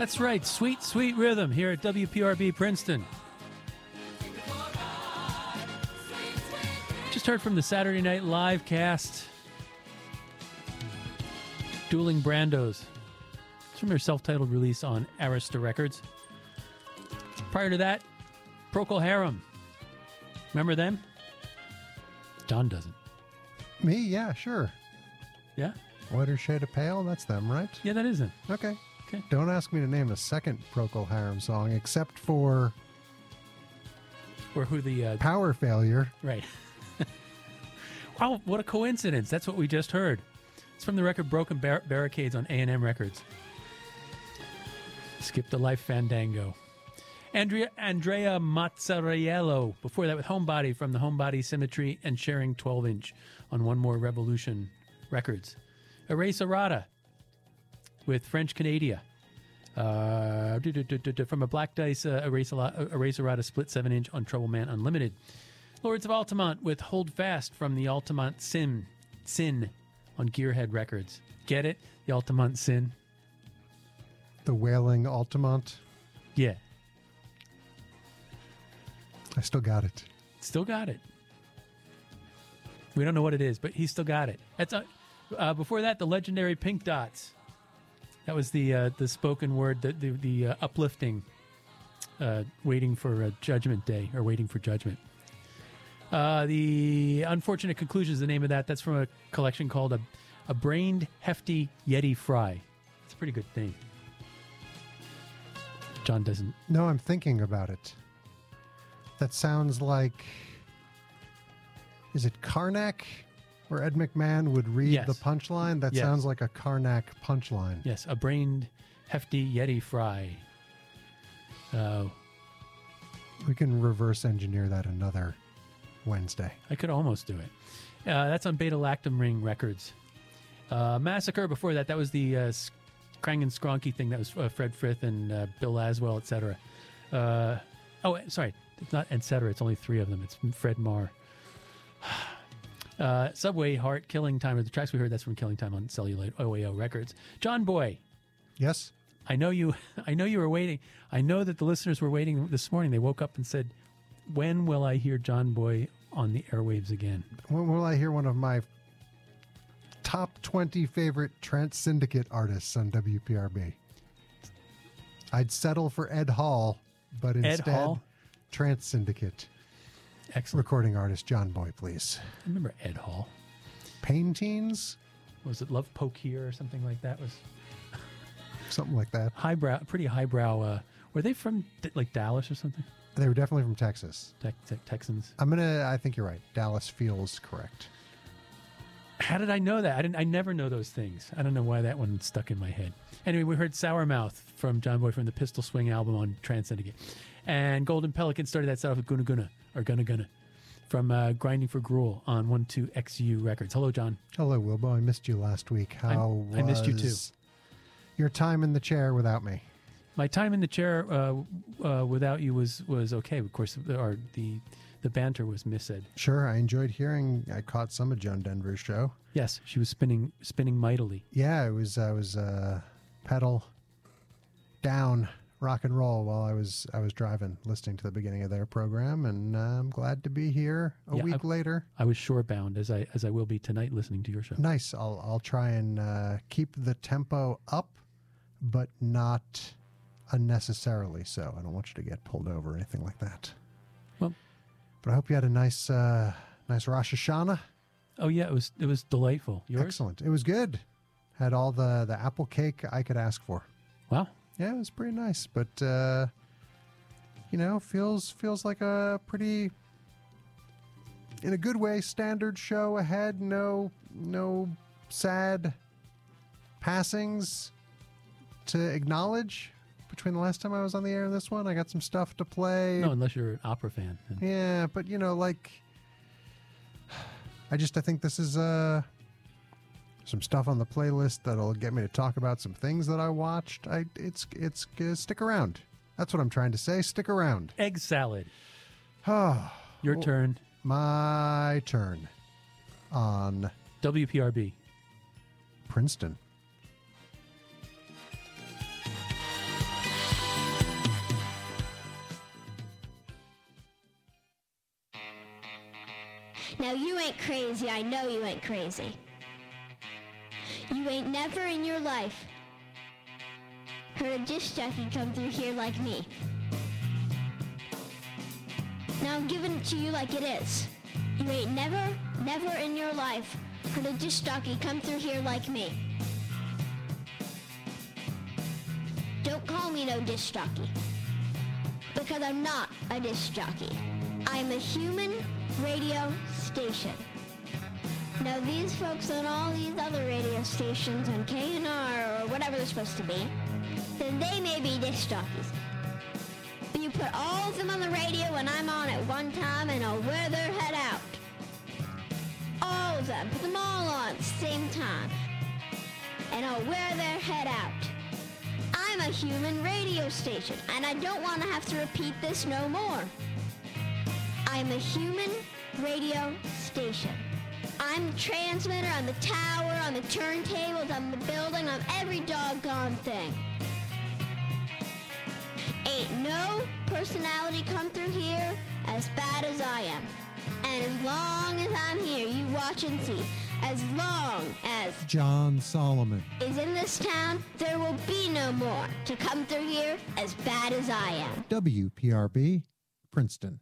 That's right, sweet, sweet rhythm here at WPRB Princeton. Just heard from the Saturday Night Live cast. Dueling Brandos. It's from their self titled release on Arista Records. Prior to that, Procol Harum. Remember them? Don doesn't. Me? Yeah, sure. Yeah? Whiter Shade of Pale? That's them, right? Yeah, that isn't. Okay. Okay. Don't ask me to name a second Procol Harum song except for Or who the. Uh, Power Failure. Right. wow, what a coincidence. That's what we just heard. It's from the record Broken Bar- Barricades on A&M Records. Skip the Life Fandango. Andrea Andrea Mazzariello. Before that with Homebody from the Homebody Symmetry and sharing 12 inch on One More Revolution Records. Erase Errata with French Canadia. Uh, from a Black Dice uh, Erase, Errata- Erase Errata split 7 inch on Troubleman Unlimited. Lords of Altamont with Hold Fast from the Altamont Sin Sin on Gearhead Records. Get it? The Altamont Sin? The Wailing Altamont. Yeah. I still got it. Still got it. We don't know what it is, but he still got it. That's uh, uh, before that, the legendary Pink Dots. That was the uh, the spoken word, the the, the uh, uplifting, uh, waiting for uh, Judgment Day or waiting for Judgment. Uh, the unfortunate conclusion is the name of that. That's from a collection called a a brained hefty Yeti fry. It's a pretty good thing. Jon doesn't. No, I'm thinking about it. That sounds like. Is it Karnak? Where Ed McMahon would read Yes. the punchline? That Yes. sounds like a Karnak punchline. Yes, a brained hefty Yeti fry. Uh, We can reverse engineer that another Wednesday. I could almost do it. Uh, that's on Beta Lactam Ring Records. Uh, Massacre. Before that, that was the uh, Krang and Skronky thing. That was uh, Fred Frith and uh, Bill Laswell, etc. Uh, oh, sorry, it's not etc. It's only three of them. It's Fred Maher. Uh, Subway Heart, Killing Time. Are the tracks we heard? That's from Killing Time on Celluloid OAO Records. John Boy. Yes. I know you. I know you were waiting. I know that the listeners were waiting this morning. They woke up and said, "When will I hear John Boy on the airwaves again?" When will I hear one of my top 20 favorite Trance Syndicate artists on WPRB? I'd settle for Ed Hall, but Ed instead, Hall? Trance Syndicate. Excellent. Recording artist John Boy, please. I remember Ed Hall. Pain Teens? Was it Love Poke here or something like that? Was Something like that. highbrow, pretty highbrow. Uh, were they from like Dallas or something? They were definitely from Texas. Te- Te- Texans. I'm gonna. I think you're right. Dallas feels correct. How did I know that? I didn't. I never know those things. I don't know why that one stuck in my head. Anyway, we heard Sour Mouth from John Boy from the Pistol Swing album on Transcendent, and Golden Pelican started that set off with Guna Guna or Guna Guna from uh, Grinding for Gruel on One Two XU Records. Hello, Jon. Hello, Wilbo. I missed you last week. How I missed you too. Your time in the chair without me. My time in the chair uh, uh, without you was was okay. Of course, our, the the banter was missaid. Sure, I enjoyed hearing. I caught some of Joan Denver's show. Yes, she was spinning spinning mightily. Yeah, it was. I was uh, pedal down rock and roll while I was I was driving, listening to the beginning of their program, and uh, I'm glad to be here a Yeah, week I- layer. I was shore bound as I as I will be tonight listening to your show. Nice. I'll I'll try and uh, keep the tempo up, but not unnecessarily so. I don't want you to get pulled over or anything like that. Well- but I hope you had a nice uh, nice Rosh Hashanah. Oh yeah, it was it was delightful. Yours? Excellent. It was good. Had all the the apple cake I could ask for. Wow. Yeah, it was pretty nice, but uh, you know, feels feels like a pretty, in a good way, standard show ahead. No, no sad passings to acknowledge between the last time I was on the air and this one. I got some stuff to play. No, unless you're an opera fan. Yeah, but you know, like, I just I think this is uh some stuff on the playlist that'll get me to talk about some things that I watched. I it's it's uh, stick around. That's what I'm trying to say. Stick around. Egg salad. Your Well, turn. My turn on WPRB. Princeton. Now you ain't crazy. I know you ain't crazy. You ain't never in your life heard a disc jockey come through here like me. Now I'm giving it to you like it is. You ain't never, never in your life heard a disc jockey come through here like me. Don't call me no disc jockey. Because I'm not a disc jockey. I'm a human radio station. Now these folks on all these other radio stations on KNR or whatever they're supposed to be, then they may be disc jockeys. But you put all of them on the radio when I'm on at one time and I'll wear their head out. All of them, put them all on at the same time. And I'll wear their head out. I'm a human radio station and I don't want to have to repeat this no more. I'm a human radio station. I'm the transmitter, I'm the tower, I'm the turntables, I'm the building, I'm every doggone thing. Ain't no personality come through here as bad as I am. And as long as I'm here, you watch and see. As long as Jon Solomon. is in this town, there will be no more to come through here as bad as I am. WPRB, Princeton.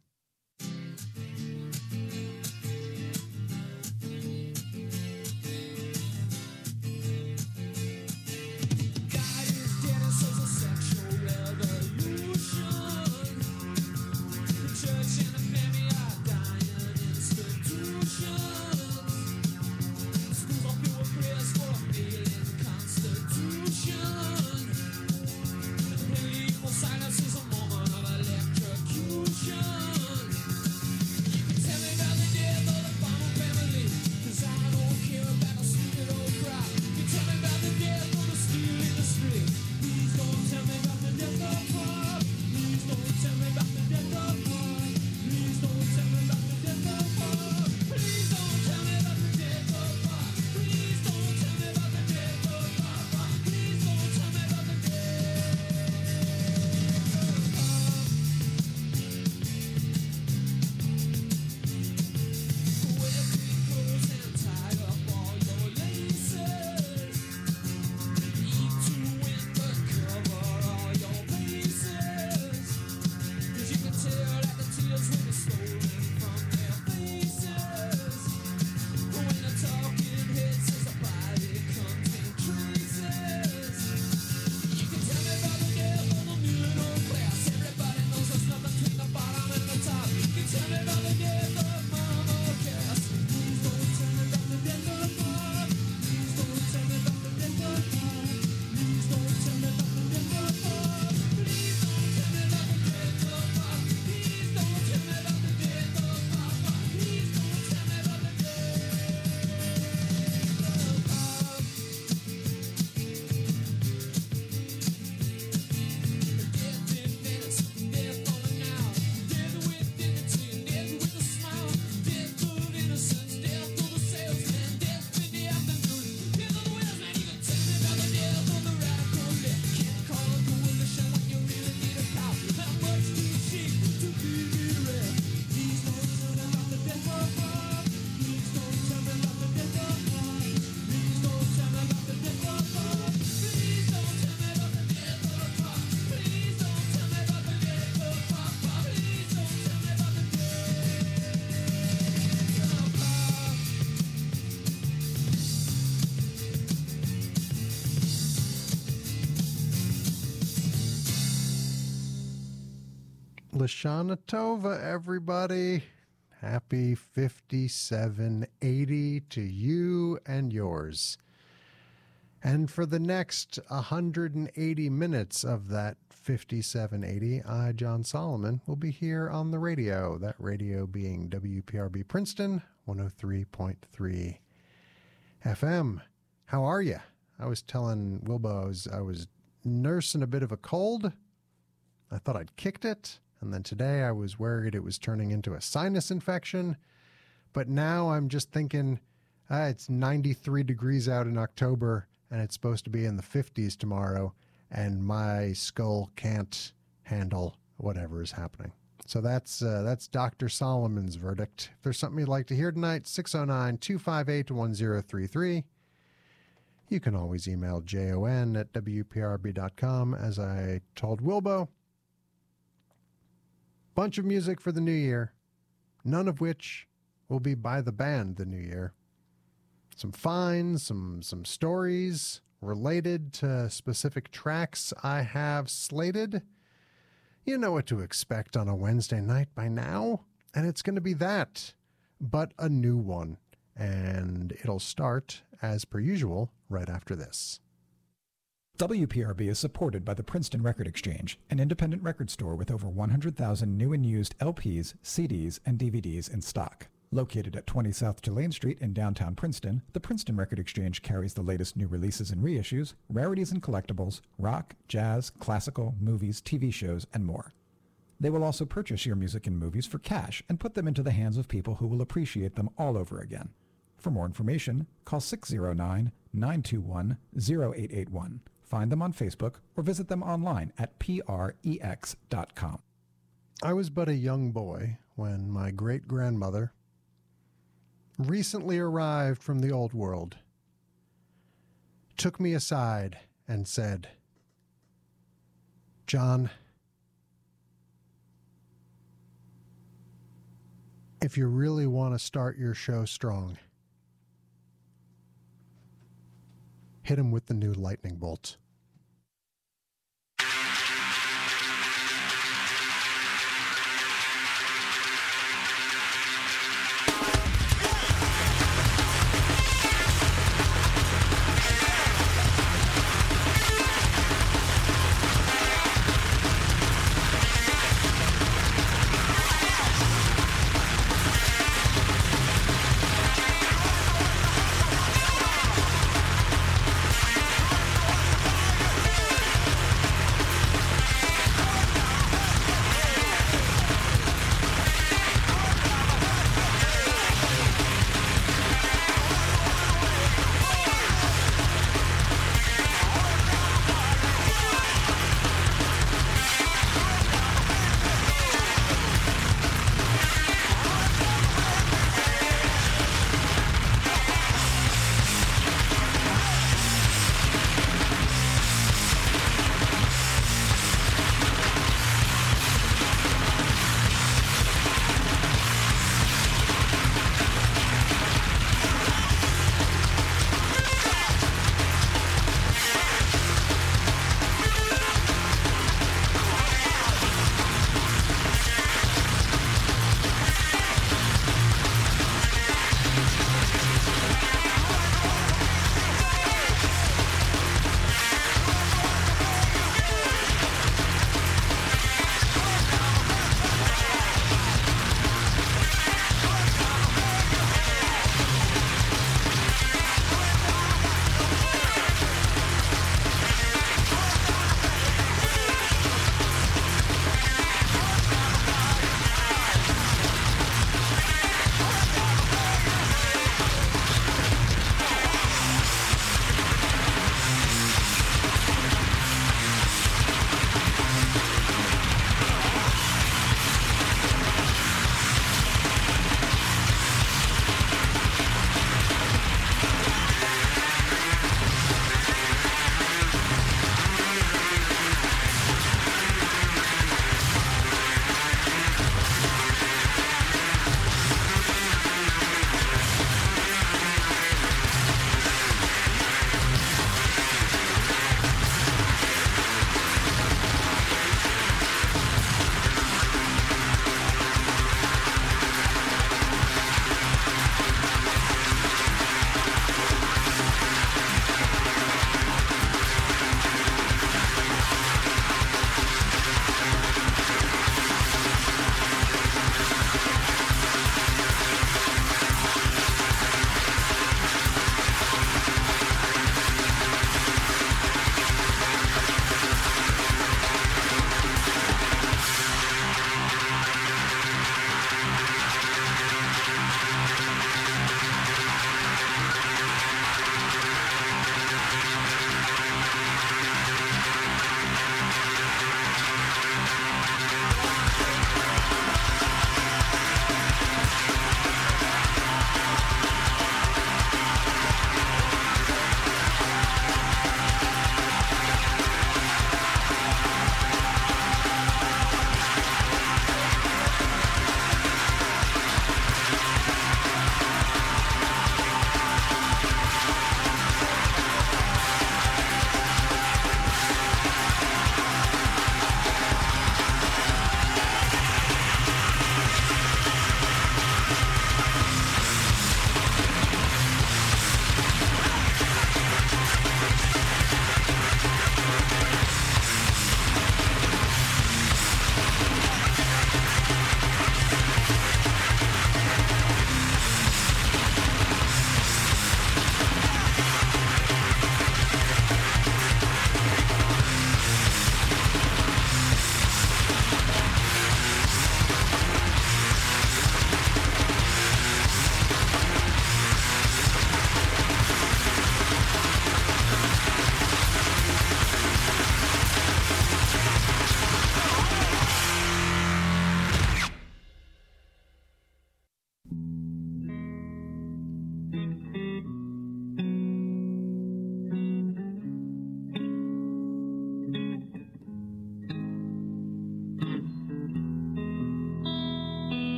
Lashana Tova, everybody. Happy 5780 to you and yours. And for the next 180 minutes of that 5780, I, Jon Solomon, will be here on the radio. That radio being WPRB Princeton 103.3 FM. How are you? I was telling Wilbo I was, I was nursing a bit of a cold. I thought I'd kicked it. And then today I was worried it was turning into a sinus infection. But now I'm just thinking ah, it's 93 degrees out in October and it's supposed to be in the 50s tomorrow. And my skull can't handle whatever is happening. So that's uh, that's Dr. Solomon's verdict. If there's something you'd like to hear tonight, 609 258 1033. You can always email jon at wprb.com, as I told Wilbo. Bunch of music for the new year, none of which will be by the band the new year. Some finds, some some stories related to specific tracks I have slated. You know what to expect on a Wednesday night by now, and it's going to be that, but a new one. And it'll start, as per usual, right after this. WPRB is supported by the Princeton Record Exchange, an independent record store with over 100,000 new and used LPs, CDs, and DVDs in stock. Located at 20 South Tulane Street in downtown Princeton, the Princeton Record Exchange carries the latest new releases and reissues, rarities and collectibles, rock, jazz, classical, movies, TV shows, and more. They will also purchase your music and movies for cash and put them into the hands of people who will appreciate them all over again. For more information, call 609 921 0881. Find them on Facebook or visit them online at prex.com. I was but a young boy when my great grandmother, recently arrived from the old world, took me aside and said, Jon, if you really want to start your show strong, hit him with the new lightning bolt.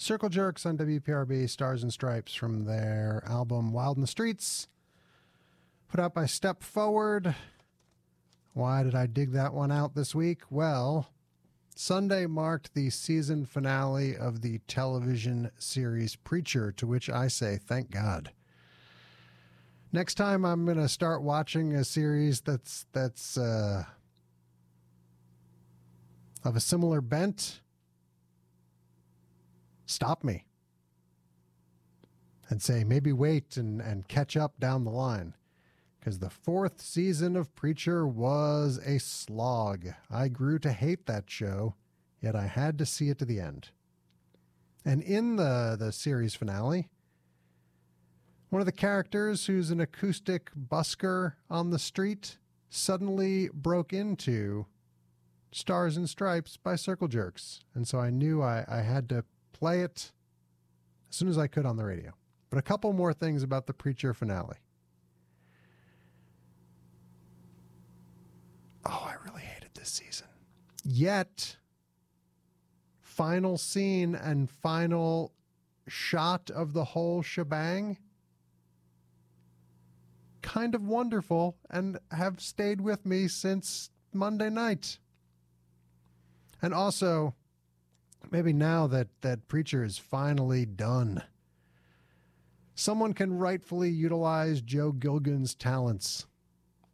Circle Jerks on WPRB, Stars and Stripes from their album Wild in the Streets. Put out by Step Forward. Why did I dig that one out this week? Well, Sunday marked the season finale of the television series Preacher, to which I say thank God. Next time I'm going to start watching a series that's that's uh of a similar bent, stop me and say maybe wait and, and catch up down the line. Because the fourth season of Preacher was a slog. I grew to hate that show, yet I had to see it to the end. And in the, the series finale, one of the characters who's an acoustic busker on the street suddenly broke into Stars and Stripes by Circle Jerks. And so I knew I, I had to play it as soon as I could on the radio. But a couple more things about the Preacher finale. Oh, I really hated this season. Yet, final scene and final shot of the whole shebang kind of wonderful and have stayed with me since Monday night. And also, maybe now that that preacher is finally done, someone can rightfully utilize Joe Gilgun's talents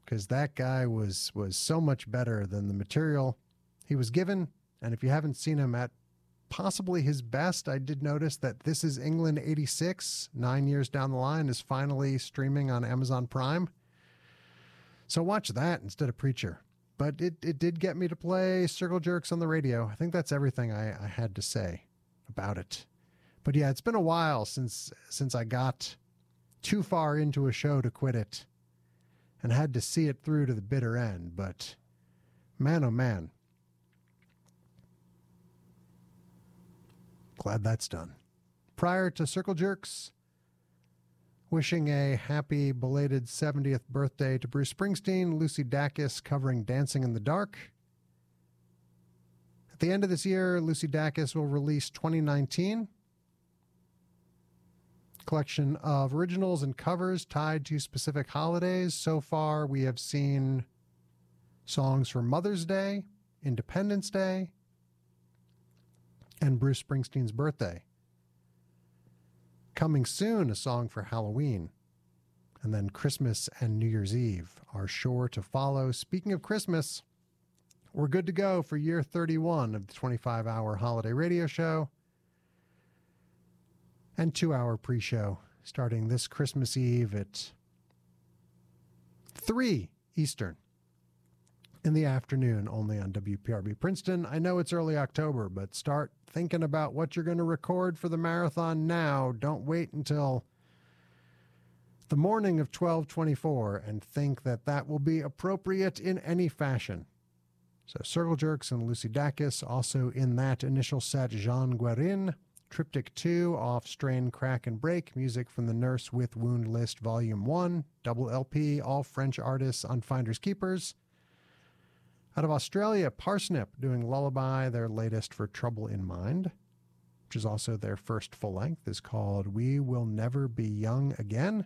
because that guy was was so much better than the material he was given. And if you haven't seen him at possibly his best, I did notice that This Is England 86, nine years down the line, is finally streaming on Amazon Prime. So watch that instead of Preacher but it, it did get me to play Circle Jerks on the radio. I think that's everything I, I had to say about it. But yeah, it's been a while since since I got too far into a show to quit it and had to see it through to the bitter end. But man, oh man. Glad that's done. Prior to Circle Jerks, Wishing a happy belated 70th birthday to Bruce Springsteen, Lucy Dacus covering Dancing in the Dark. At the end of this year, Lucy Dacus will release 2019 collection of originals and covers tied to specific holidays. So far, we have seen songs for Mother's Day, Independence Day, and Bruce Springsteen's birthday. Coming soon, a song for Halloween. And then Christmas and New Year's Eve are sure to follow. Speaking of Christmas, we're good to go for year 31 of the 25 hour holiday radio show and two hour pre show starting this Christmas Eve at 3 Eastern in the afternoon only on WPRB Princeton. I know it's early October, but start thinking about what you're going to record for the marathon now. Don't wait until the morning of 1224 and think that that will be appropriate in any fashion. So Circle Jerks and Lucy Dacus also in that initial set Jean Guerin, Triptych 2 off Strain Crack and Break, music from the Nurse with Wound List Volume 1, double LP, all French artists on Finders Keepers. Out of Australia, Parsnip doing Lullaby, their latest for Trouble in Mind, which is also their first full length, is called We Will Never Be Young Again.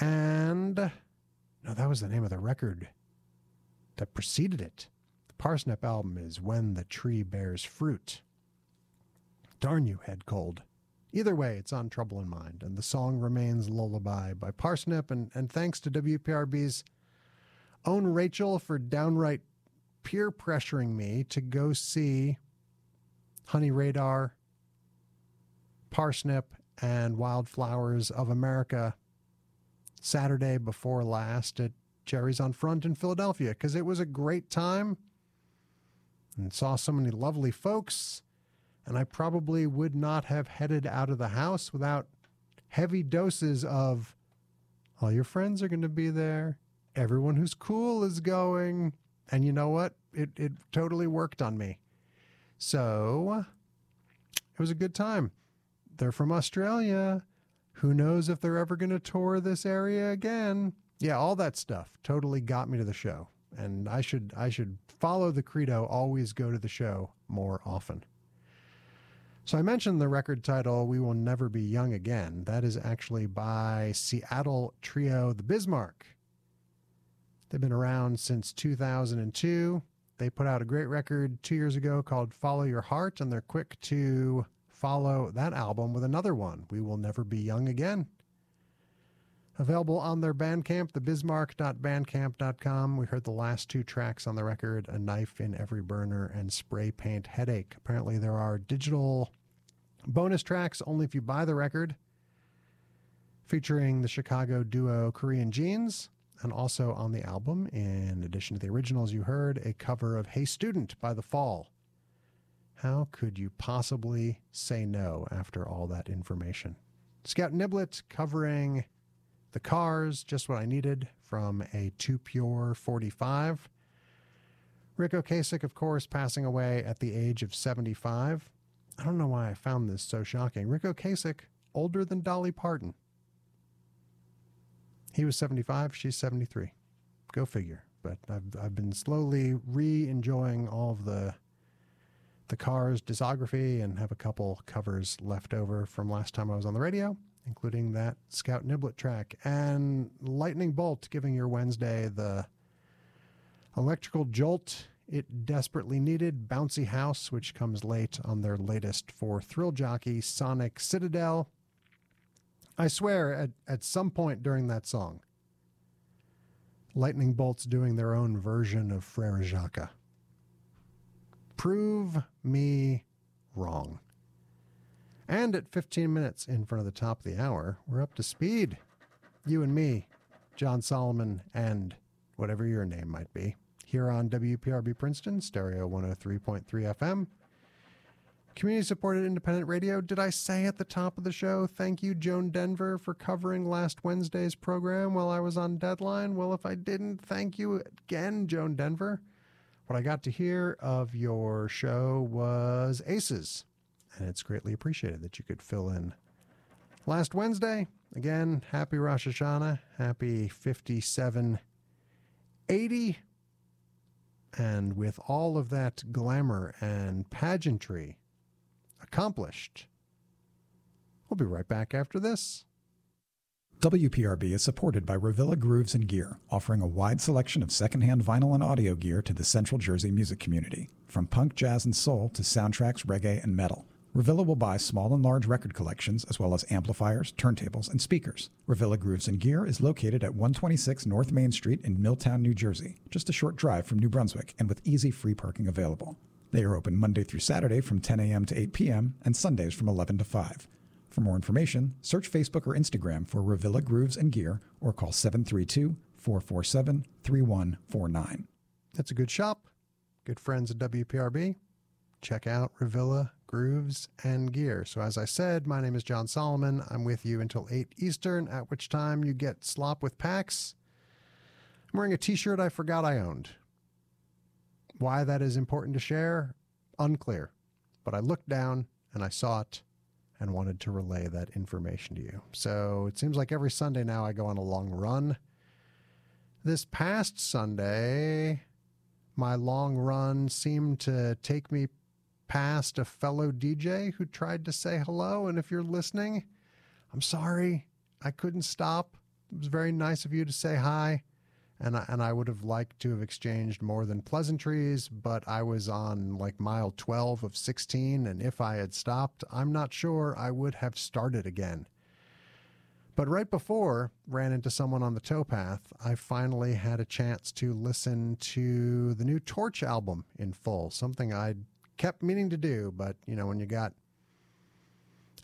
And no, that was the name of the record that preceded it. The Parsnip album is When the Tree Bears Fruit. Darn you, Head Cold. Either way, it's on Trouble in Mind, and the song remains Lullaby by Parsnip, and, and thanks to WPRB's own Rachel for downright peer pressuring me to go see Honey Radar, Parsnip, and Wildflowers of America Saturday before last at Jerry's on Front in Philadelphia because it was a great time and saw so many lovely folks. And I probably would not have headed out of the house without heavy doses of all your friends are going to be there everyone who's cool is going. And you know what? It, it totally worked on me. So it was a good time. They're from Australia. Who knows if they're ever going to tour this area again? yeah, all that stuff totally got me to the show. And I should I should follow the credo always go to the show more often. So I mentioned the record title We Will Never Be Young Again. That is actually by Seattle trio The Bismarck. They've been around since 2002. They put out a great record 2 years ago called Follow Your Heart and they're quick to follow that album with another one, We Will Never Be Young Again. Available on their Bandcamp, thebismarck.bandcamp.com. We heard the last two tracks on the record, A Knife in Every Burner and Spray Paint Headache. Apparently, there are digital bonus tracks only if you buy the record, featuring the Chicago duo Korean Jeans. And also on the album, in addition to the originals you heard, a cover of Hey Student by The Fall. How could you possibly say no after all that information? Scout Niblett covering the Cars, Just What I Needed from a Too Pure 45. Ric Ocasek, of course, passing away at the age of 75. I don't know why I found this so shocking. Ric Ocasek, older than Dolly Parton. He was 75, she's 73. Go figure. But I've, I've been slowly re enjoying all of the the Cars discography and have a couple covers left over from last time I was on the radio including that Scout Niblett track, and Lightning Bolt giving your Wednesday the electrical jolt it desperately needed, Bouncy House, which comes late on their latest for Thrill Jockey, Sonic Citadel. I swear, at, at some point during that song, Lightning Bolt's doing their own version of Frere Jacques. Prove me wrong. And at 15 minutes in front of the top of the hour, we're up to speed. You and me, Jon Solomon, and whatever your name might be, here on WPRB Princeton, Stereo 103.3 FM. Community supported independent radio. Did I say at the top of the show, thank you, Joan Denver, for covering last Wednesday's program while I was on deadline? Well, if I didn't, thank you again, Joan Denver. What I got to hear of your show was Aces and it's greatly appreciated that you could fill in. Last Wednesday, again, happy Rosh Hashanah, happy 5780. And with all of that glamour and pageantry accomplished, we'll be right back after this. WPRB is supported by Revilla Grooves and Gear, offering a wide selection of secondhand vinyl and audio gear to the Central Jersey music community, from punk, jazz, and soul to soundtracks, reggae, and metal. Revilla will buy small and large record collections as well as amplifiers, turntables, and speakers. Revilla Grooves and Gear is located at 126 North Main Street in Milltown, New Jersey, just a short drive from New Brunswick and with easy free parking available. They are open Monday through Saturday from 10 a.m. to 8 p.m. and Sundays from 11 to 5. For more information, search Facebook or Instagram for Revilla Grooves and Gear or call 732 447 3149. That's a good shop. Good friends at WPRB. Check out Revilla grooves, and gear. So, as I said, my name is Jon Solomon. I'm with you until 8 Eastern, at which time you get Slop with Pax. I'm wearing a t shirt I forgot I owned. Why that is important to share, unclear. But I looked down and I saw it and wanted to relay that information to you. So it seems like every Sunday now I go on a long run. This past Sunday, my long run seemed to take me past a fellow DJ who tried to say hello. And if you're listening, I'm sorry. I couldn't stop. It was very nice of you to say hi. And I, and I would have liked to have exchanged more than pleasantries, but I was on like mile 12 of 16. And if I had stopped, I'm not sure I would have started again. But right before ran into someone on the towpath, I finally had a chance to listen to the new Torche album in full, something I'd kept meaning to do, but you know, when you got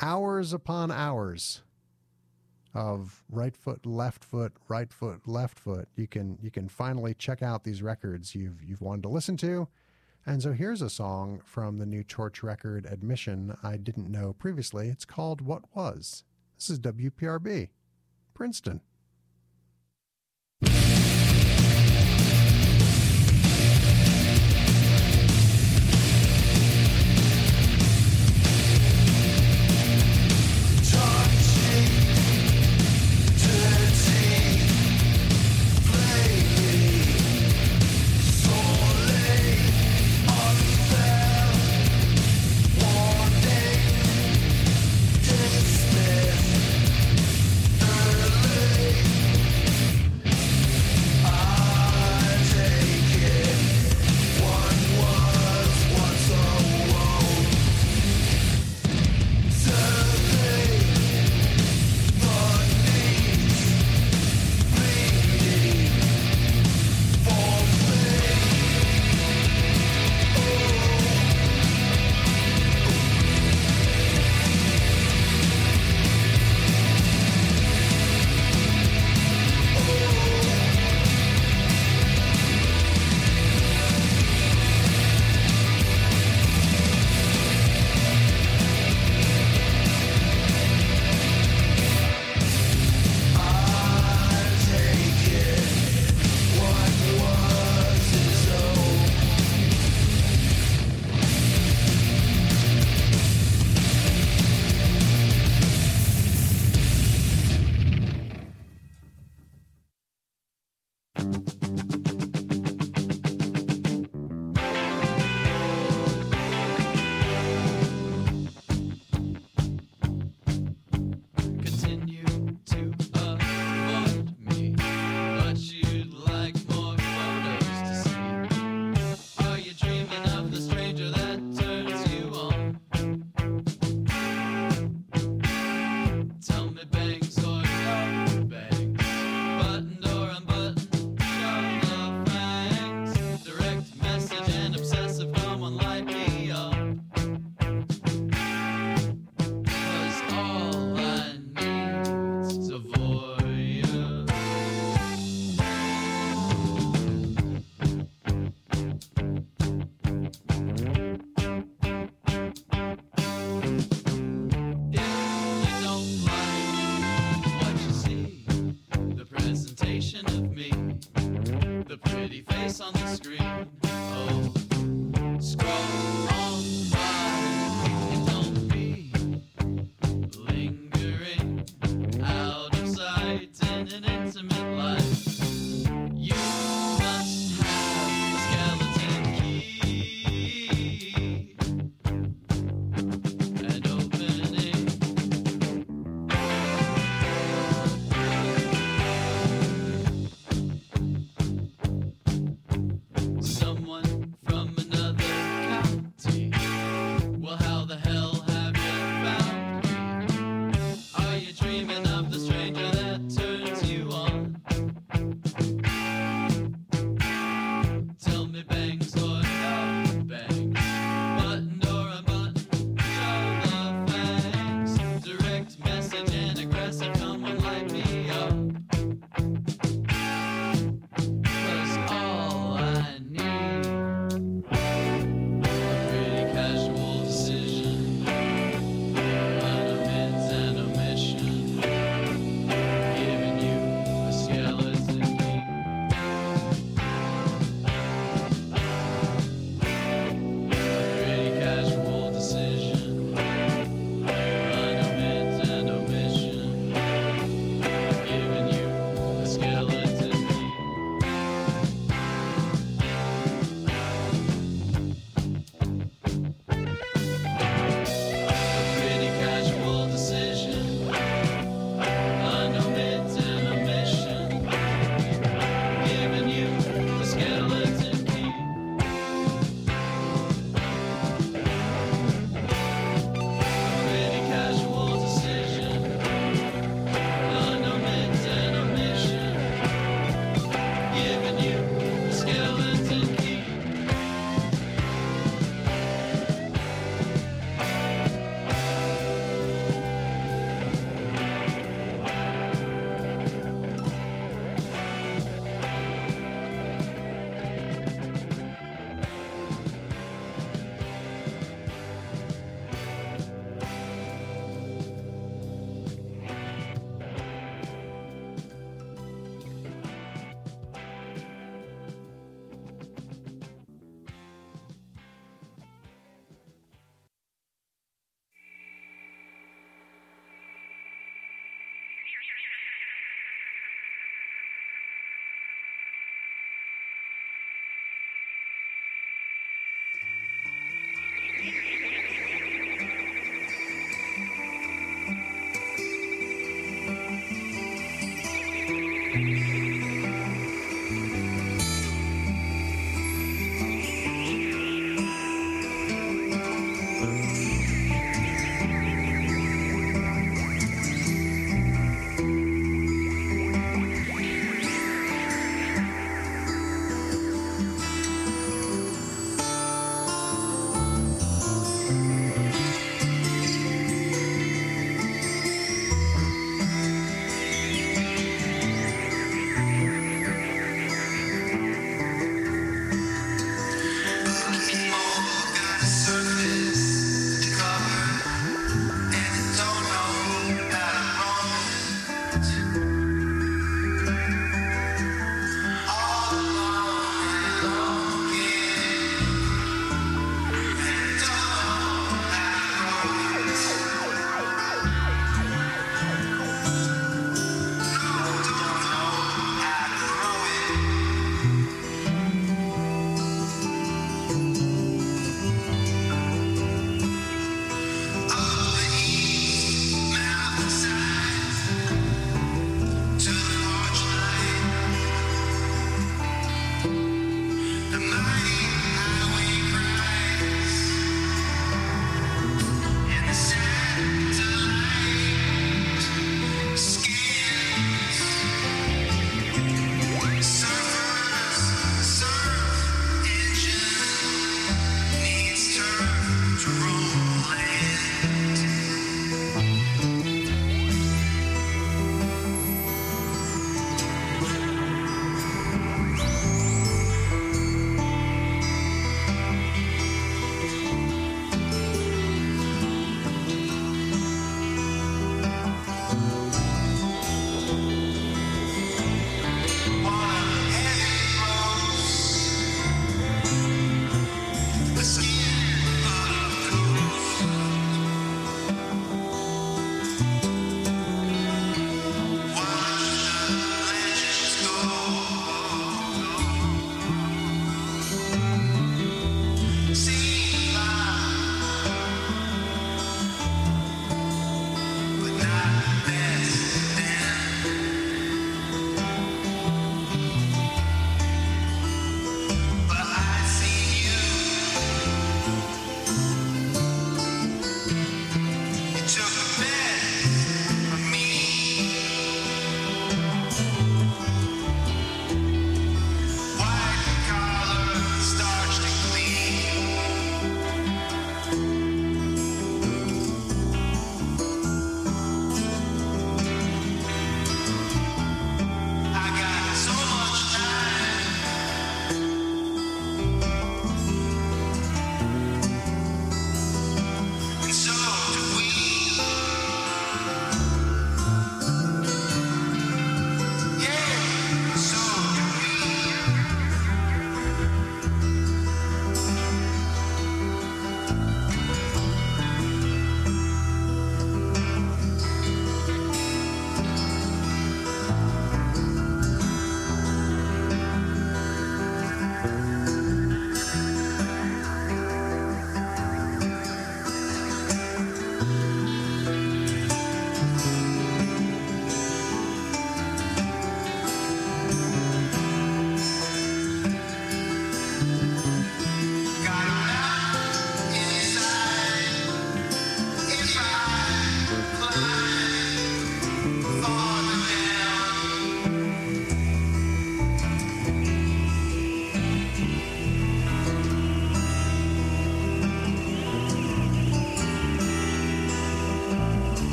hours upon hours of right foot, left foot, right foot, left foot, you can you can finally check out these records you've you've wanted to listen to. And so here's a song from the new Torche record Admission I didn't know previously. It's called What Was. This is WPRB, Princeton.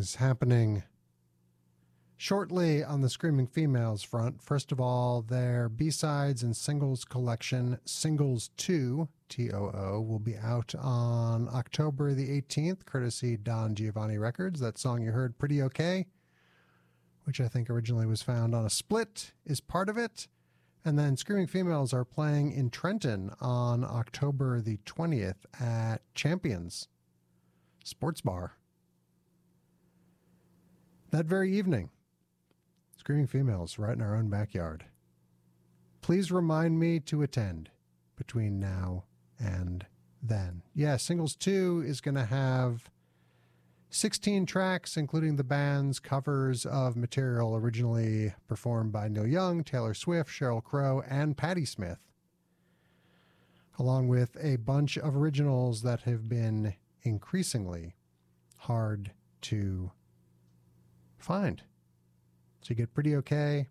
Things happening shortly on the Screaming Females front. First of all, their B sides and singles collection, Singles 2, T O O, will be out on October the 18th, courtesy Don Giovanni Records. That song you heard, Pretty Okay, which I think originally was found on a split, is part of it. And then Screaming Females are playing in Trenton on October the 20th at Champions Sports Bar. That very evening, Screaming Females right in our own backyard. Please remind me to attend between now and then. Yeah, Singles 2 is going to have 16 tracks, including the band's covers of material originally performed by Neil Young, Taylor Swift, Sheryl Crow, and Patti Smith, along with a bunch of originals that have been increasingly hard to find. So you get pretty okay.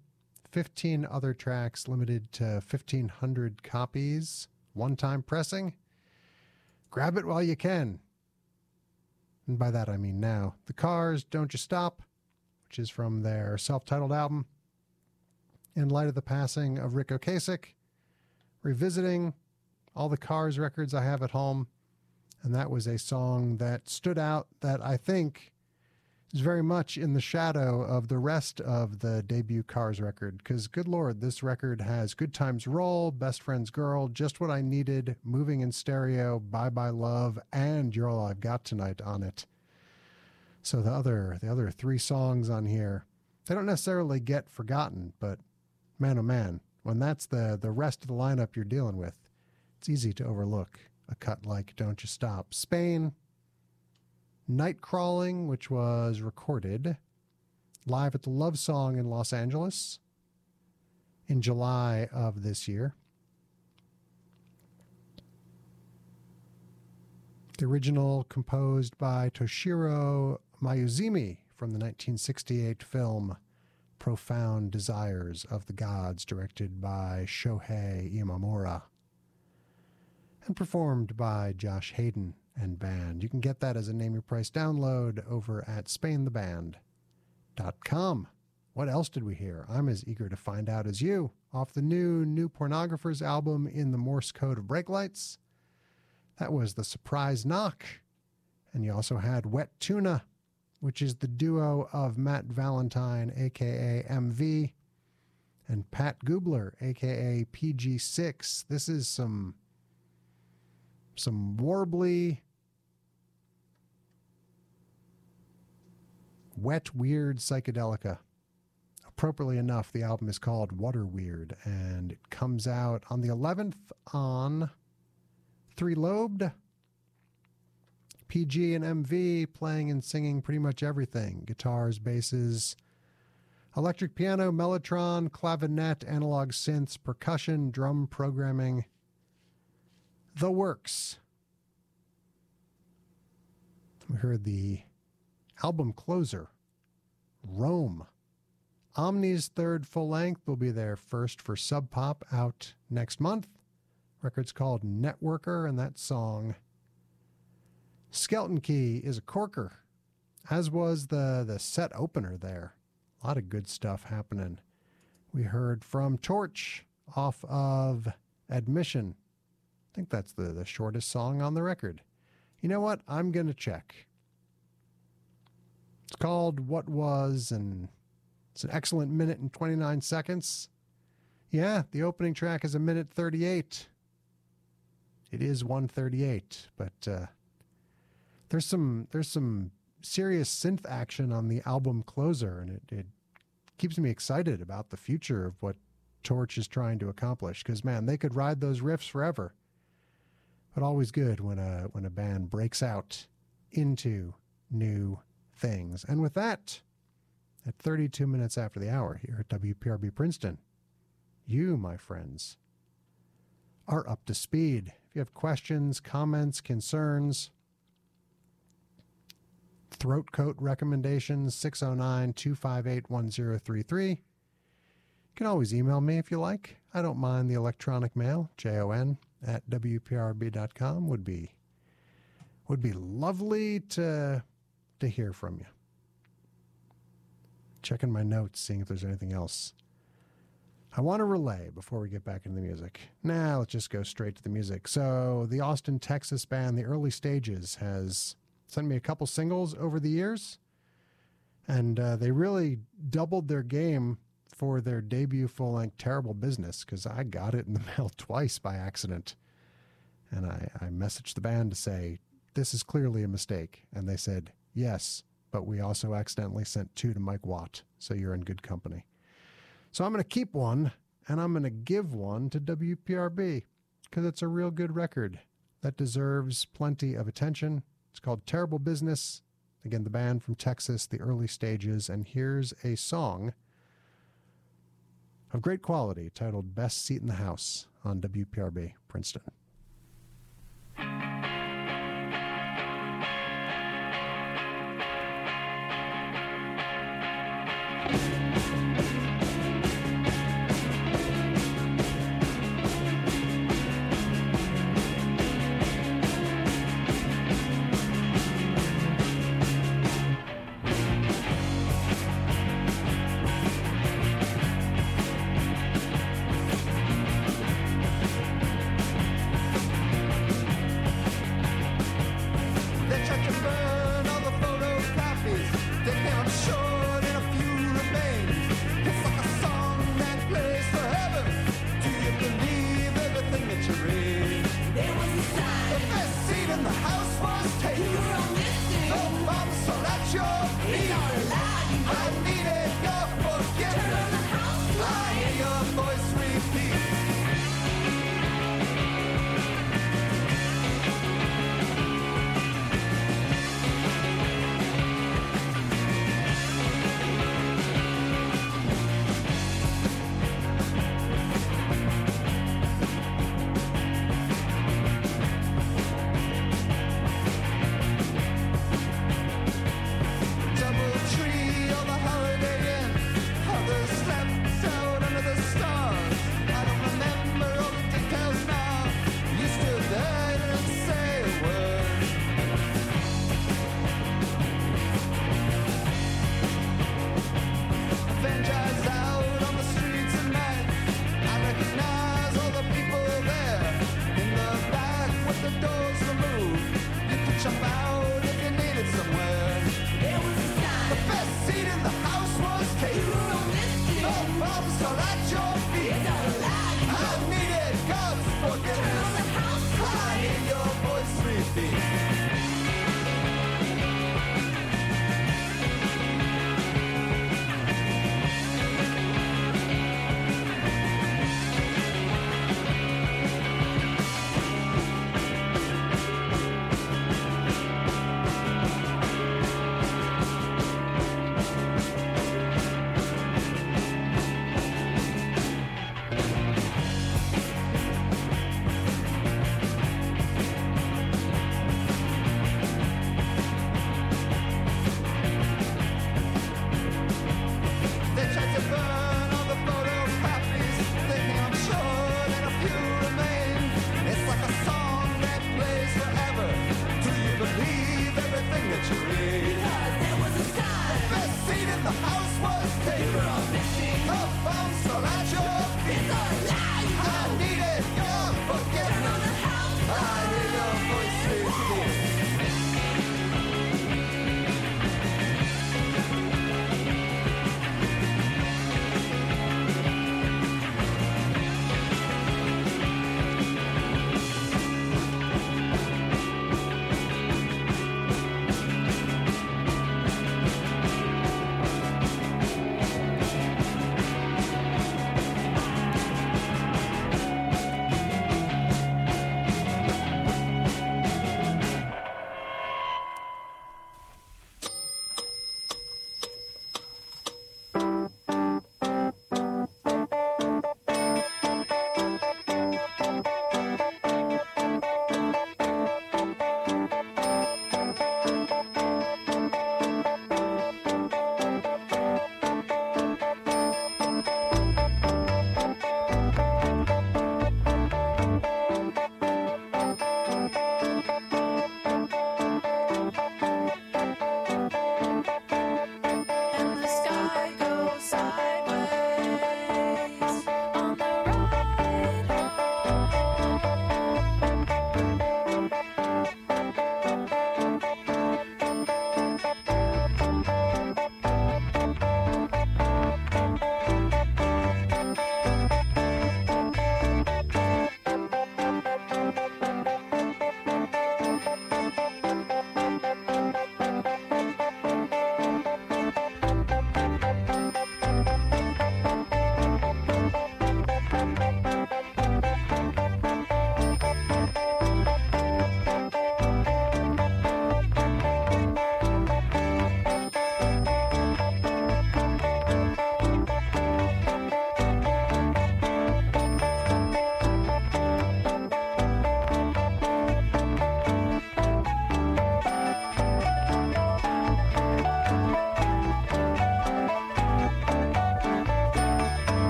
15 other tracks limited to 1,500 copies, one time pressing. Grab it while you can. And by that I mean now. The Cars, Don't You Stop, which is from their self titled album. In light of the passing of Ric Ocasek, revisiting all the Cars records I have at home. And that was a song that stood out that I think is very much in the shadow of the rest of the debut Cars record. Because, good Lord, this record has Good Times Roll, Best Friend's Girl, Just What I Needed, Moving in Stereo, Bye Bye Love, and You're All I've Got Tonight on it. So the other the other three songs on here, they don't necessarily get forgotten, but man oh man, when that's the the rest of the lineup you're dealing with, it's easy to overlook a cut like Don't You Stop. Spain, Night Crawling, which was recorded live at the Love Song in Los Angeles in July of this year. The original composed by Toshiro Mayuzumi from the 1968 film Profound Desires of the Gods, directed by Shohei Imamura and performed by Josh Haden and band. You can get that as a name your price download over at SpainTheBand.com. What else did we hear? I'm as eager to find out as you. Off the new New Pornographers album in the Morse code of brake lights. That was the surprise knock. And you also had Wet Tuna, which is the duo of Matt Valentine, aka MV, and Pat Gubler, aka PG6. This is some some warbly, wet, weird psychedelica. Appropriately enough, the album is called Water Weird, and it comes out on the 11th on Three Lobed. PG and MV playing and singing pretty much everything guitars, basses, electric piano, mellotron, clavinet, analog synths, percussion, drum programming. The Works. We heard the album closer, Rome. Omni's third full length will be their first for Sub Pop out next month. Record's called Networker, and that song, Skeleton Key, is a corker, as was the, the set opener there. A lot of good stuff happening. We heard from Torche off of Admission. I think that's the, the shortest song on the record. You know what? I'm going to check. It's called What Was, and it's an excellent minute and 29 seconds. Yeah, the opening track is a minute 38. It is 138, but uh, there's some there's some serious synth action on the album closer, and it, it keeps me excited about the future of what Torche is trying to accomplish. Because man, they could ride those riffs forever. But always good when a when a band breaks out into new things. And with that, at 32 minutes after the hour here at WPRB Princeton, you, my friends, are up to speed. If you have questions, comments, concerns, throat coat recommendations, 609 258 1033. You can always email me if you like. I don't mind the electronic mail, jon at wprb.com would be would be lovely to to hear from you. checking my notes, seeing if there's anything else. I want to relay before we get back into the music. Now let's just go straight to the music. So, the Austin, Texas band, The Early Stages, has sent me a couple singles over the years, and uh, they really doubled their game for their debut full length Terrible Business because I got it in the mail twice by accident. And I, I messaged the band to say, This is clearly a mistake. And they said, Yes, but we also accidentally sent two to Mike Watt, so you're in good company. So I'm going to keep one and I'm going to give one to WPRB because it's a real good record that deserves plenty of attention. It's called Terrible Business. Again, the band from Texas, the early stages. And here's a song of great quality titled Best Seat in the House on WPRB Princeton.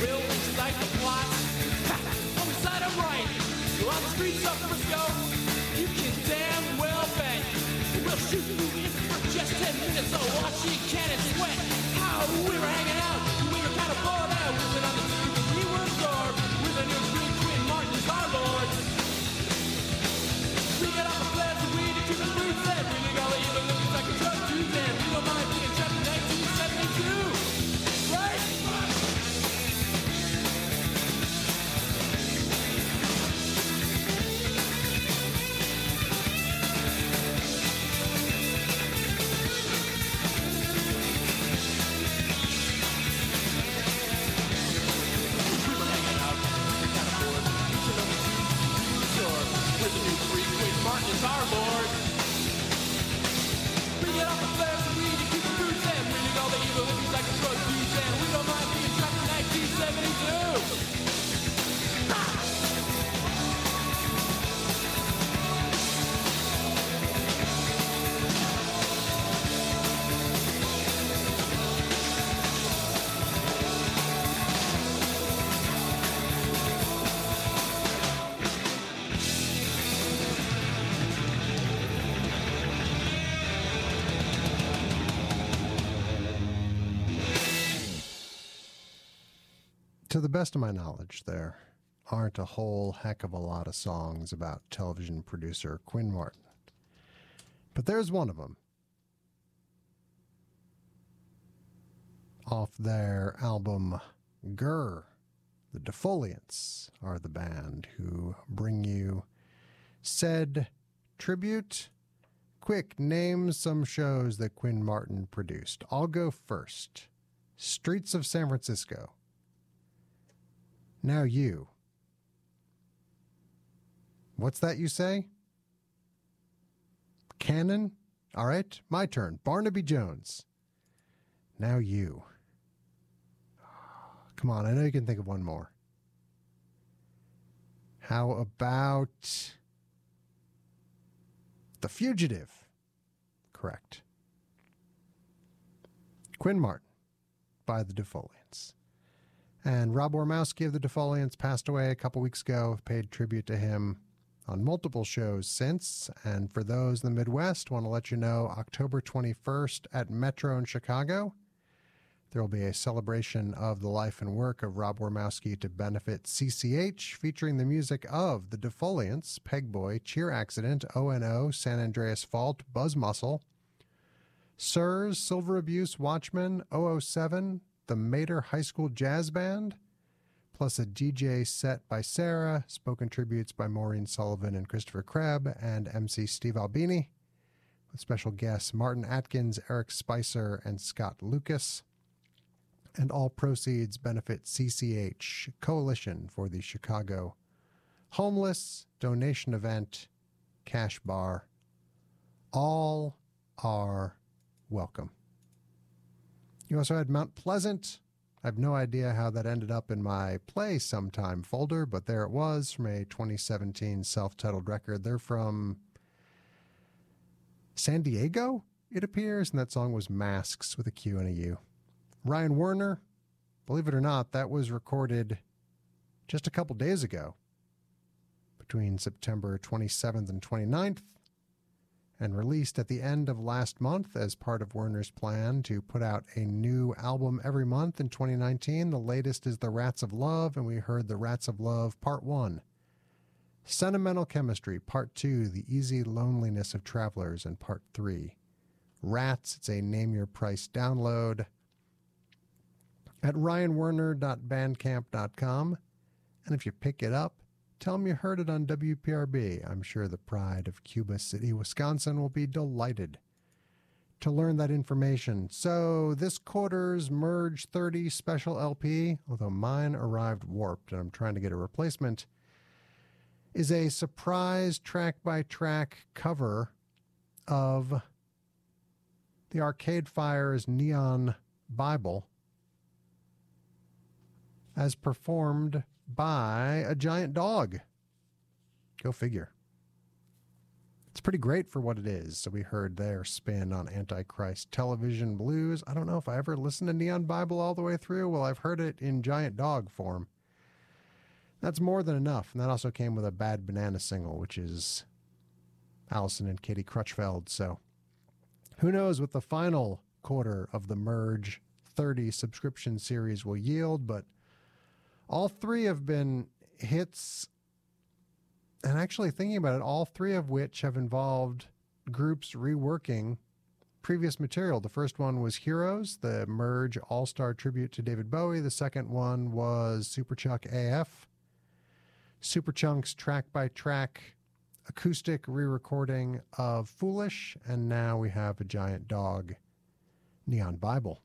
we're on the streets of Frisco. You can damn well bet. We'll shoot you in for just 10 minutes of Washington and sweat. How we were hanging out. Best of my knowledge, there aren't a whole heck of a lot of songs about television producer Quinn Martin. But there's one of them. Off their album Grr, the Defoliants are the band who bring you said tribute. Quick, name some shows that Quinn Martin produced. I'll go first. Streets of San Francisco. Now you. What's that you say? Cannon? All right, my turn. Barnaby Jones. Now you. Come on, I know you can think of one more. How about The Fugitive? Correct. Quinn Martin by the Defoliants. And Rob Warmowski of the Defoliants passed away a couple weeks ago. I've paid tribute to him on multiple shows since. And for those in the Midwest, want to let you know October 21st at Metro in Chicago, there will be a celebration of the life and work of Rob Warmowski to benefit CCH, featuring the music of the Defoliants, Pegboy, Cheer Accident, ONO, San Andreas Fault, Buzz Muscle, Sirs, Silver Abuse, Watchmen, 007, the Mater High School Jazz Band, plus a DJ set by Sarah, spoken tributes by Maureen Sullivan and Christopher Kreb, and MC Steve Albini, with special guests Martin Atkins, Eric Spicer, and Scott Lucas. And all proceeds benefit CCH, Coalition for the Chicago Homeless Donation Event, Cash Bar. All are welcome. You also had Mount Pleasant. I have no idea how that ended up in my Play Sometime folder, but there it was from a 2017 self titled record. They're from San Diego, it appears, and that song was Masques with a Q and a U. Ryan Werner, believe it or not, that was recorded just a couple days ago between September 27th and 29th and released at the end of last month as part of Werner's plan to put out a new album every month in 2019. The latest is The Rats of Love, and we heard The Rats of Love Part 1. Sentimental Chemistry Part 2, The Easy Loneliness of Travelers, and Part 3. Rats, it's a name your price download at ryanwerner.bandcamp.com. And if you pick it up, tell them you heard it on WPRB. I'm sure the pride of Cuba City, Wisconsin will be delighted to learn that information. So, this quarter's Merge 30 special LP, although mine arrived warped and I'm trying to get a replacement, is a surprise track by track cover of the Arcade Fire's Neon Bible as performed by a giant dog. Go figure. It's pretty great for what it is. So we heard their spin on Antichrist television blues. I don't know if I ever listened to Neon Bible all the way through. Well, I've heard it in giant dog form. That's more than enough. And that also came with a Bad Banana single, which is Allison and Katie Crutchfield. So who knows what the final quarter of the Merge 30 subscription series will yield, but all three have been hits. And actually, thinking about it, all three of which have involved groups reworking previous material. The first one was Heroes, the Merge All Star tribute to David Bowie. The second one was Superchunk AF, Superchunk's track by track acoustic re recording of Foolish. And now we have a giant dog, Neon Bible.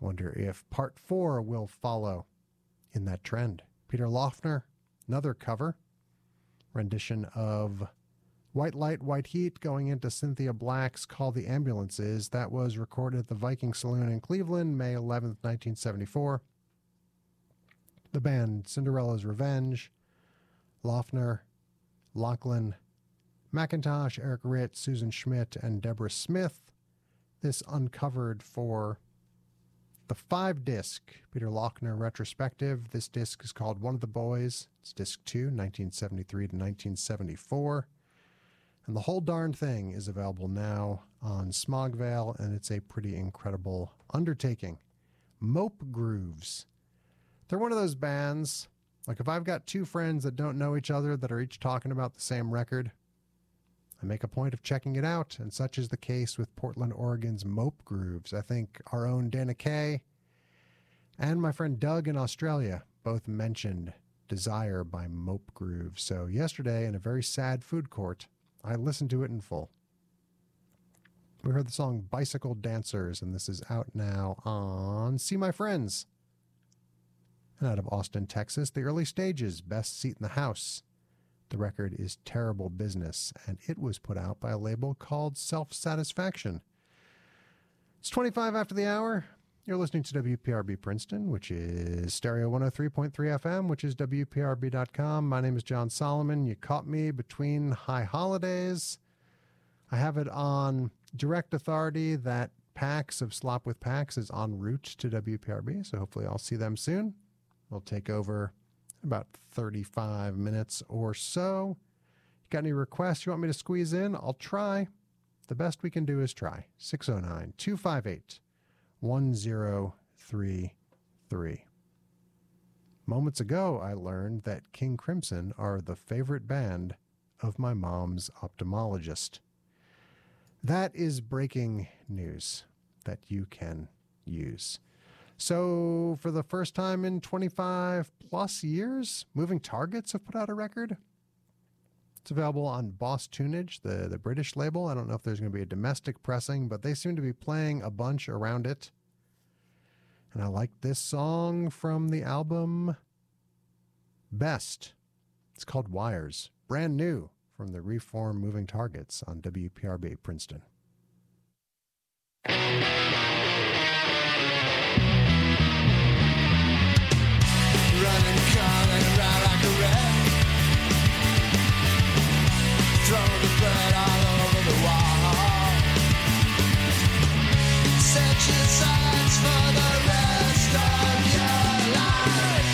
Wonder if part four will follow in that trend. Peter Laughner, another cover rendition of White Light, White Heat going into Cynthia Black's Call the Ambulances. That was recorded at the Viking Saloon in Cleveland, May 11th, 1974. The band Cinderella's Revenge, Laughner, Lachlan, McIntosh, Eric Ritt, Susan Schmidt, and Deborah Smith. This uncovered for the five disc Peter Laughner retrospective. This disc is called One of the Boys. It's disc two, 1973 to 1974. And the whole darn thing is available now on Smog Veil, and it's a pretty incredible undertaking. Mope Grooves. They're one of those bands, like if I've got two friends that don't know each other that are each talking about the same record, I make a point of checking it out, and such is the case with Portland, Oregon's Mope Grooves. I think our own Dana Kay and my friend Doug in Australia both mentioned Desire by Mope Grooves. So, yesterday, in a very sad food court, I listened to it in full. We heard the song Bicycle Dancers, and this is out now on See My Friends. And out of Austin, Texas, the early stages, Best Seat in the House. The record is Terrible Business, and it was put out by a label called Self Satisfaction. It's 25 after the hour. You're listening to WPRB Princeton, which is stereo 103.3 FM, which is WPRB.com. My name is Jon Solomon. You caught me between high holidays. I have it on direct authority that PAX of Slop with PAX is en route to WPRB, so hopefully I'll see them soon. We'll take over about 35 minutes or so. You Got any requests you want me to squeeze in? I'll try. The best we can do is try. 609 258 1033. Moments ago, I learned that King Crimson are the favorite band of my mom's ophthalmologist. That is breaking news that you can use. So, for the first time in 25 plus years, Moving Targets have put out a record. It's available on Boss Tuneage, the, the British label. I don't know if there's going to be a domestic pressing, but they seem to be playing a bunch around it. And I like this song from the album Best. It's called Wires. Brand new from the Reform Moving Targets on WPRB Princeton. running, around like a wreck. Throwing the blood all over the wall. Set your sights for the rest of your life.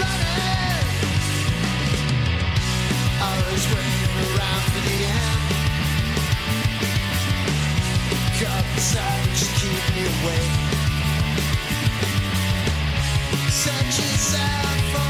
Running. Always around the end. Keep me awake. Such a sad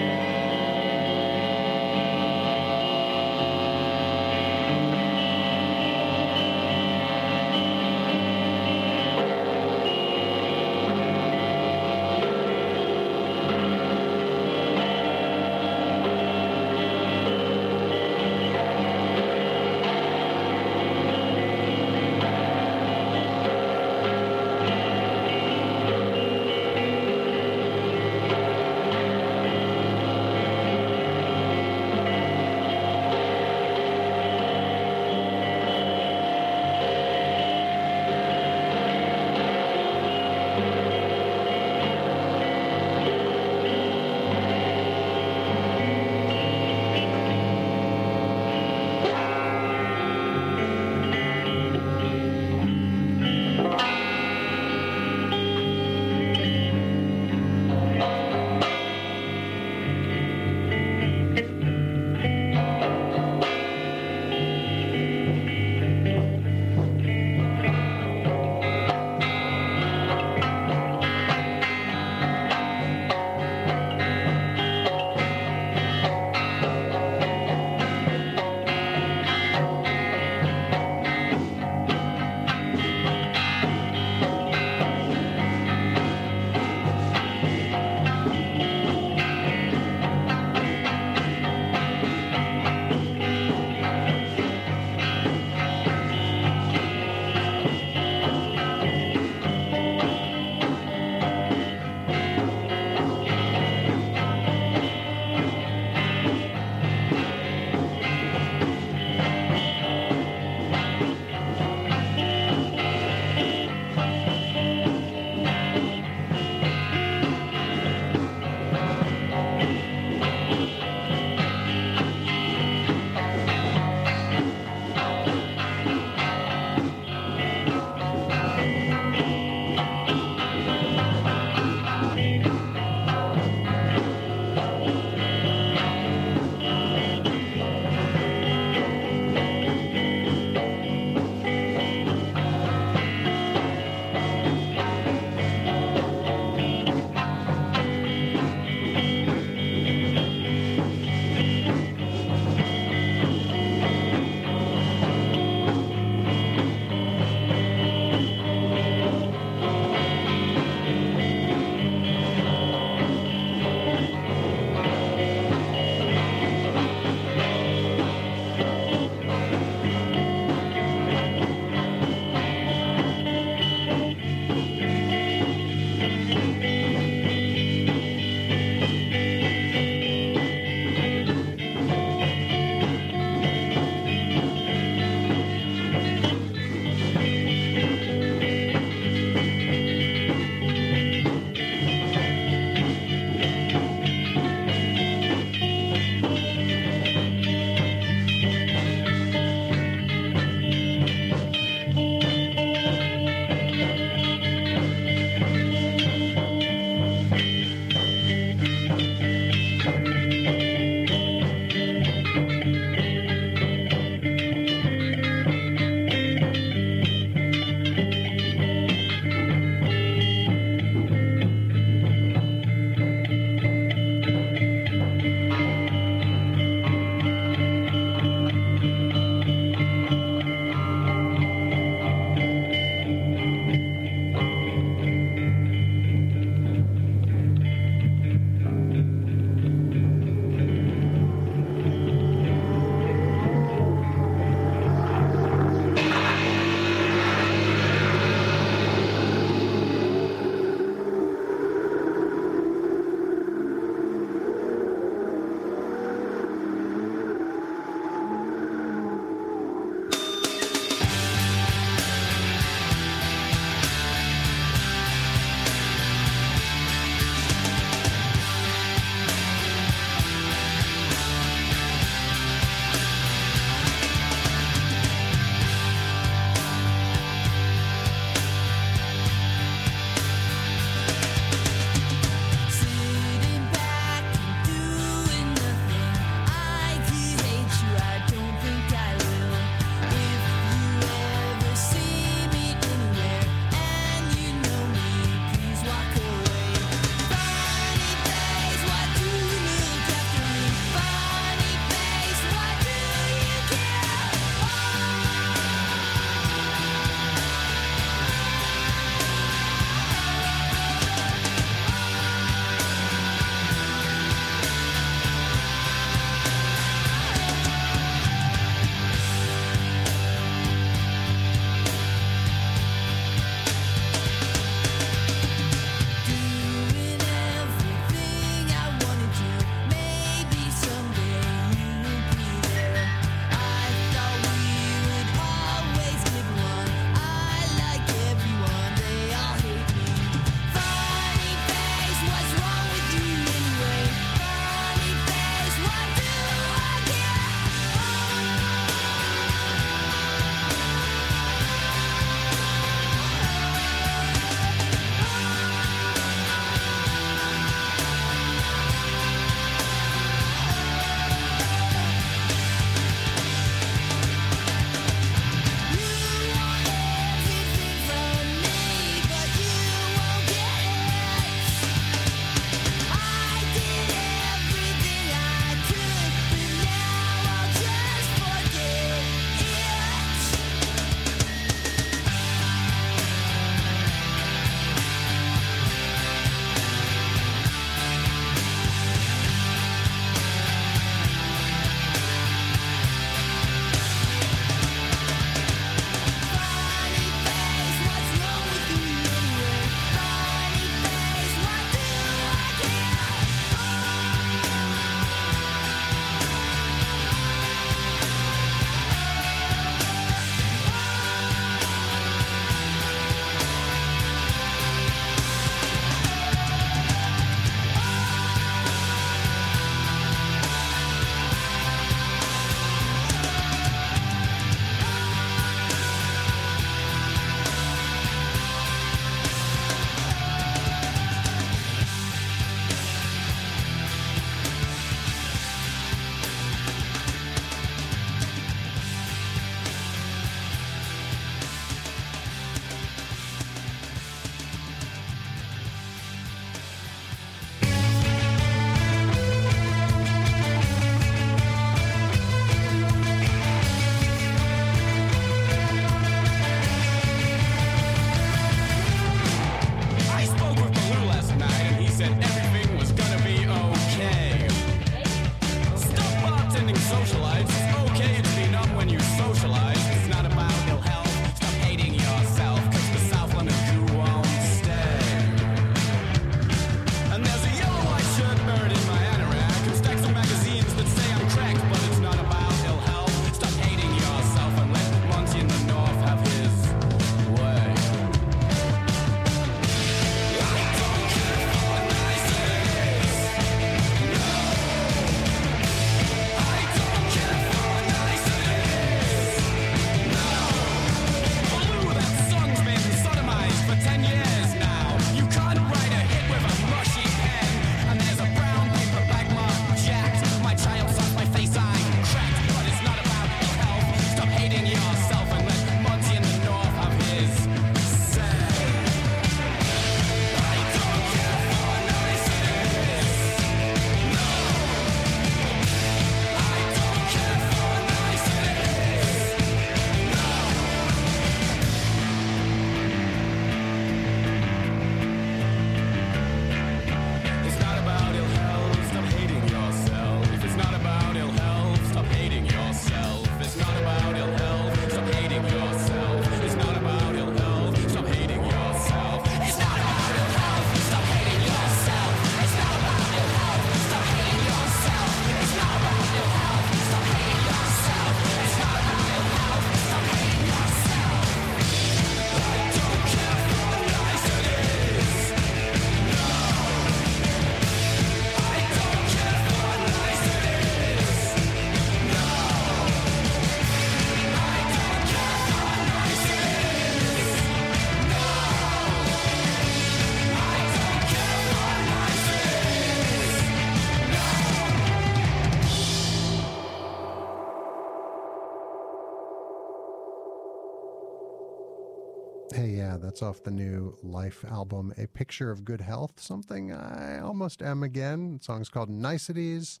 off the new Life album, A Picture of Good Health, something I almost am again. The song's called Niceties.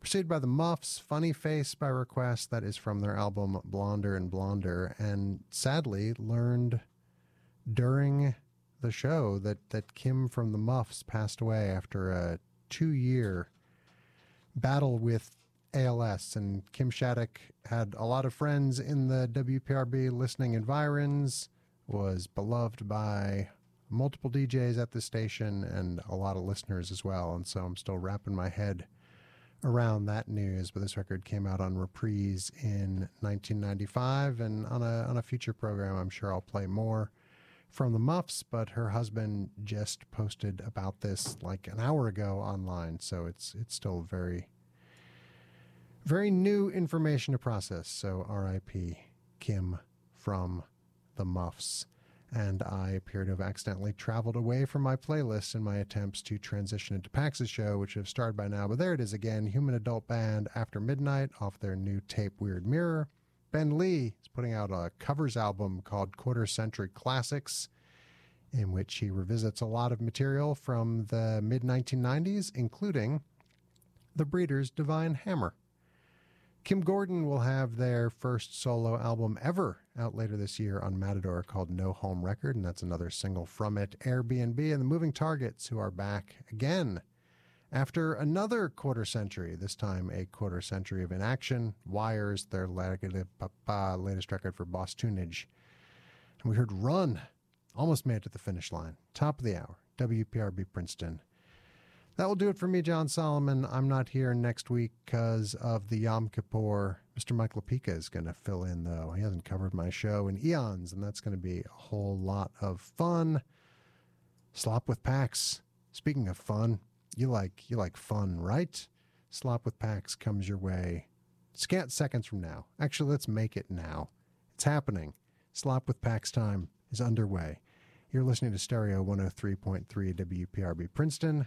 Preceded by the Muffs, Funny Face by request, that is from their album Blonder and Blonder, and sadly learned during the show that, that Kim from the Muffs passed away after a two year battle with ALS. And Kim Shattuck had a lot of friends in the WPRB listening environs, was beloved by multiple DJs at the station and a lot of listeners as well. And so I'm still wrapping my head around that news. But this record came out on reprise in 1995, and on a on a future program, I'm sure I'll play more from the Muffs. But her husband just posted about this like an hour ago online, so it's it's still very very new information to process. So R.I.P. Kim from the Muffs. And I appear to have accidentally traveled away from my playlist in my attempts to transition into Pax's show, which have started by now. But there it is again Human Adult Band After Midnight off their new tape Weird Mirror. Ben Lee is putting out a covers album called Quarter Century Classics, in which he revisits a lot of material from the mid 1990s, including The Breeders' Divine Hammer. Kim Gordon will have their first solo album ever out later this year on Matador called No Home Record, and that's another single from it. Airbnb and the Moving Targets, who are back again after another quarter century, this time a quarter century of inaction. Wires, their latest record for Boss Tuneage. And we heard Run, almost made it to the finish line. Top of the hour, WPRB Princeton. That will do it for me, Jon Solomon. I'm not here next week because of the Yom Kippur. Mr. Michael Pika is going to fill in, though. He hasn't covered my show in eons, and that's going to be a whole lot of fun. Slop with Pax. Speaking of fun, you like you like fun, right? Slop with Pax comes your way scant seconds from now. Actually, let's make it now. It's happening. Slop with Pax time is underway. You're listening to Stereo 103.3 WPRB Princeton.